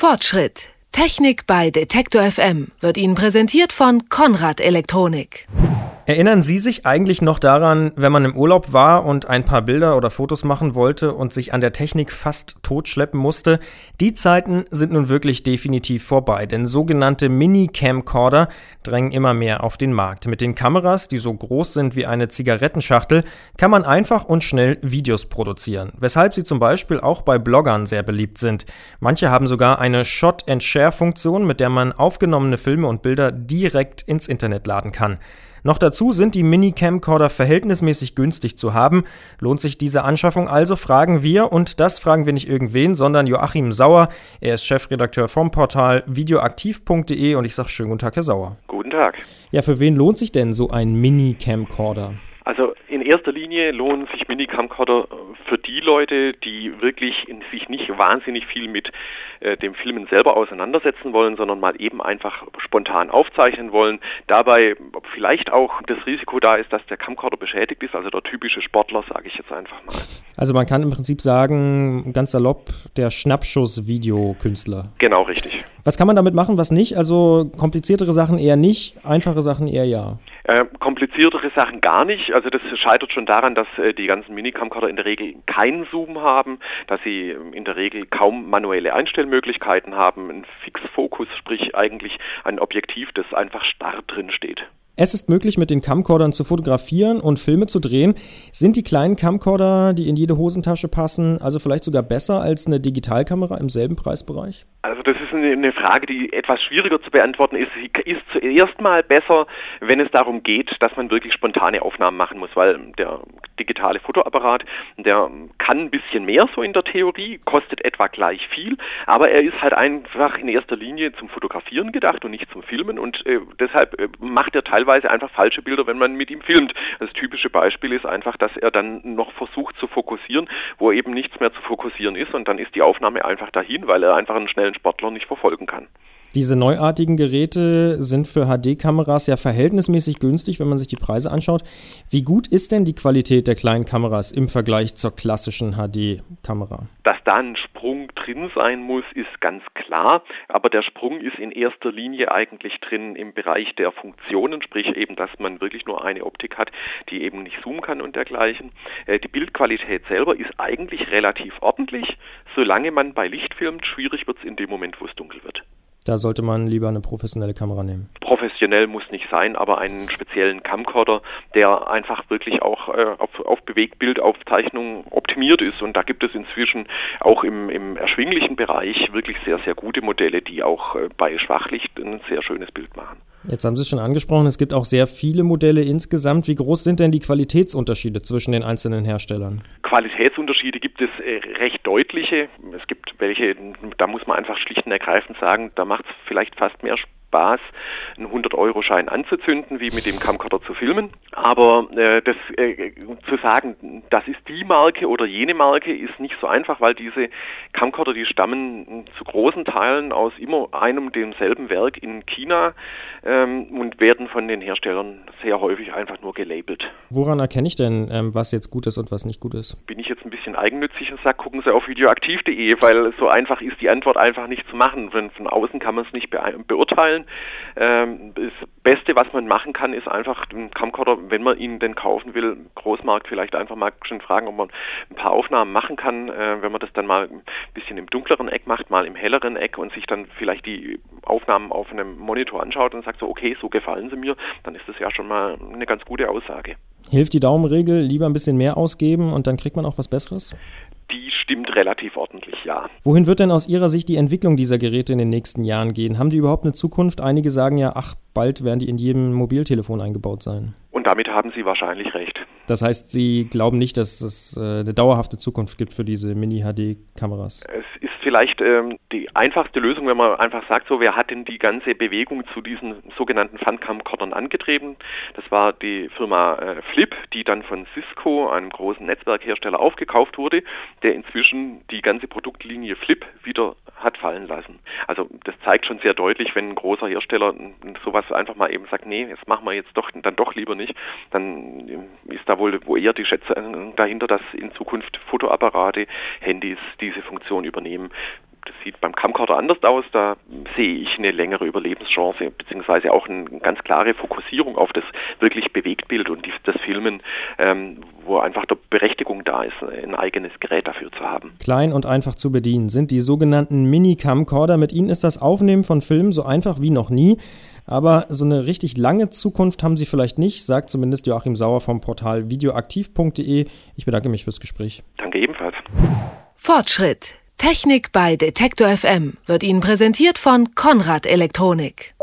Fortschritt. Technik bei Detektor FM wird Ihnen präsentiert von Konrad Elektronik. Erinnern Sie sich eigentlich noch daran, wenn man im Urlaub war und ein paar Bilder oder Fotos machen wollte und sich an der Technik fast totschleppen musste? Die Zeiten sind nun wirklich definitiv vorbei, denn sogenannte Mini-Camcorder drängen immer mehr auf den Markt. Mit den Kameras, die so groß sind wie eine Zigarettenschachtel, kann man einfach und schnell Videos produzieren, weshalb sie zum Beispiel auch bei Bloggern sehr beliebt sind. Manche haben sogar eine Shot-and-Share-Funktion, mit der man aufgenommene Filme und Bilder direkt ins Internet laden kann. Noch dazu sind die Mini-Camcorder verhältnismäßig günstig zu haben. Lohnt sich diese Anschaffung also, fragen wir, und das fragen wir nicht irgendwen, sondern Joachim Sauer. Er ist Chefredakteur vom Portal videoaktiv.de und ich sage schönen guten Tag, Herr Sauer. Guten Tag. Ja, für wen lohnt sich denn so ein Mini-Camcorder? In erster Linie lohnen sich Mini-Camcorder für die Leute, die wirklich in sich nicht wahnsinnig viel mit äh, dem Filmen selber auseinandersetzen wollen, sondern mal eben einfach spontan aufzeichnen wollen. Dabei vielleicht auch das Risiko da ist, dass der Camcorder beschädigt ist, also der typische Sportler, sage ich jetzt einfach mal. Also man kann im Prinzip sagen, ganz salopp, der Schnappschuss-Videokünstler. Genau, richtig. Was kann man damit machen, was nicht? Also kompliziertere Sachen eher nicht, einfache Sachen eher ja. Äh, kompliziertere Sachen gar nicht. Also das scheitert schon daran, dass äh, die ganzen Minicamcorder in der Regel keinen Zoom haben, dass sie ähm, in der Regel kaum manuelle Einstellmöglichkeiten haben, einen Fixfokus, sprich eigentlich ein Objektiv, das einfach starr drin steht. Es ist möglich, mit den Camcordern zu fotografieren und Filme zu drehen. Sind die kleinen Camcorder, die in jede Hosentasche passen, also vielleicht sogar besser als eine Digitalkamera im selben Preisbereich? Eine Frage, die etwas schwieriger zu beantworten ist. Sie ist zuerst mal besser, wenn es darum geht, dass man wirklich spontane Aufnahmen machen muss, weil der digitale Fotoapparat, der kann ein bisschen mehr so in der Theorie, kostet etwa gleich viel, aber er ist halt einfach in erster Linie zum Fotografieren gedacht und nicht zum Filmen und äh, deshalb äh, macht er teilweise einfach falsche Bilder, wenn man mit ihm filmt. Das typische Beispiel ist einfach, dass er dann noch versucht zu fokussieren, wo eben nichts mehr zu fokussieren ist und dann ist die Aufnahme einfach dahin, weil er einfach einen schnellen Sportler nicht verfolgen kann. Diese neuartigen Geräte sind für HD-Kameras ja verhältnismäßig günstig, wenn man sich die Preise anschaut. Wie gut ist denn die Qualität der kleinen Kameras im Vergleich zur klassischen HD-Kamera? Dass da ein Sprung drin sein muss, ist ganz klar. Aber der Sprung ist in erster Linie eigentlich drin im Bereich der Funktionen, sprich eben, dass man wirklich nur eine Optik hat, die eben nicht zoomen kann und dergleichen. Äh, die Bildqualität selber ist eigentlich relativ ordentlich. Solange man bei Licht filmt, schwierig wird es in dem Moment, wo es dunkel wird. Da sollte man lieber eine professionelle Kamera nehmen. Professionell muss nicht sein, aber einen speziellen Camcorder, der einfach wirklich auch äh, auf, auf Bewegtbildaufzeichnung optimiert ist. Und da gibt es inzwischen auch im, im erschwinglichen Bereich wirklich sehr, sehr gute Modelle, die auch äh, bei Schwachlicht ein sehr schönes Bild machen. Jetzt haben Sie es schon angesprochen, es gibt auch sehr viele Modelle insgesamt. Wie groß sind denn die Qualitätsunterschiede zwischen den einzelnen Herstellern? Qualitätsunterschiede gibt es äh, recht deutliche. Es gibt welche, da muss man einfach schlicht und ergreifend sagen, da macht es vielleicht fast mehr Spaß Spaß, einen 100-Euro-Schein anzuzünden, wie mit dem Camcorder zu filmen. Aber äh, das äh, zu sagen, das ist die Marke oder jene Marke, ist nicht so einfach, weil diese Camcorder, die stammen zu großen Teilen aus immer einem demselben Werk in China ähm, und werden von den Herstellern sehr häufig einfach nur gelabelt. Woran erkenne ich denn, ähm, was jetzt gut ist und was nicht gut ist? Bin ich jetzt ein bisschen eigennützig und sage, gucken Sie auf videoaktiv.de, weil so einfach ist die Antwort einfach nicht zu machen. Von, von außen kann man es nicht be beurteilen. Ähm, das Beste, was man machen kann, ist einfach den Camcorder, wenn man ihn denn kaufen will, Großmarkt vielleicht einfach mal schon fragen, ob man ein paar Aufnahmen machen kann, äh, wenn man das dann mal ein bisschen im dunkleren Eck macht, mal im helleren Eck und sich dann vielleicht die Aufnahmen auf einem Monitor anschaut und sagt so, okay, so gefallen sie mir, dann ist das ja schon mal eine ganz gute Aussage. Hilft die Daumenregel, lieber ein bisschen mehr ausgeben und dann kriegt man auch was Besseres? Die stimmt relativ ordentlich, ja. Wohin wird denn aus Ihrer Sicht die Entwicklung dieser Geräte in den nächsten Jahren gehen? Haben die überhaupt eine Zukunft? Einige sagen ja, ach, bald werden die in jedem Mobiltelefon eingebaut sein. Und damit haben Sie wahrscheinlich recht. Das heißt, Sie glauben nicht, dass es äh, eine dauerhafte Zukunft gibt für diese Mini-HD-Kameras? Es ist vielleicht ähm, die einfachste Lösung, wenn man einfach sagt, so, wer hat denn die ganze Bewegung zu diesen sogenannten Funcamcordern angetrieben? Das war die Firma äh, Flip, die dann von Cisco, einem großen Netzwerkhersteller, aufgekauft wurde, der inzwischen die ganze Produktlinie Flip wieder hat fallen lassen. Also das zeigt schon sehr deutlich, wenn ein großer Hersteller sowas einfach mal eben sagt, nee, jetzt machen wir jetzt doch dann doch lieber nicht, dann ist da wohl wo eher die Schätzung dahinter, dass in Zukunft Fotoapparate, Handys diese Funktion übernehmen Das sieht beim Camcorder anders aus. Da sehe ich eine längere Überlebenschance, beziehungsweise auch eine ganz klare Fokussierung auf das wirklich Bewegtbild und das Filmen, ähm, wo einfach der Berechtigung da ist, ein eigenes Gerät dafür zu haben. Klein und einfach zu bedienen sind die sogenannten Mini-Camcorder. Mit ihnen ist das Aufnehmen von Filmen so einfach wie noch nie. Aber so eine richtig lange Zukunft haben sie vielleicht nicht, sagt zumindest Joachim Sauer vom Portal videoaktiv.de. Ich bedanke mich fürs Gespräch. Danke ebenfalls. Fortschritt. Technik bei Detektor FM wird Ihnen präsentiert von Konrad Elektronik.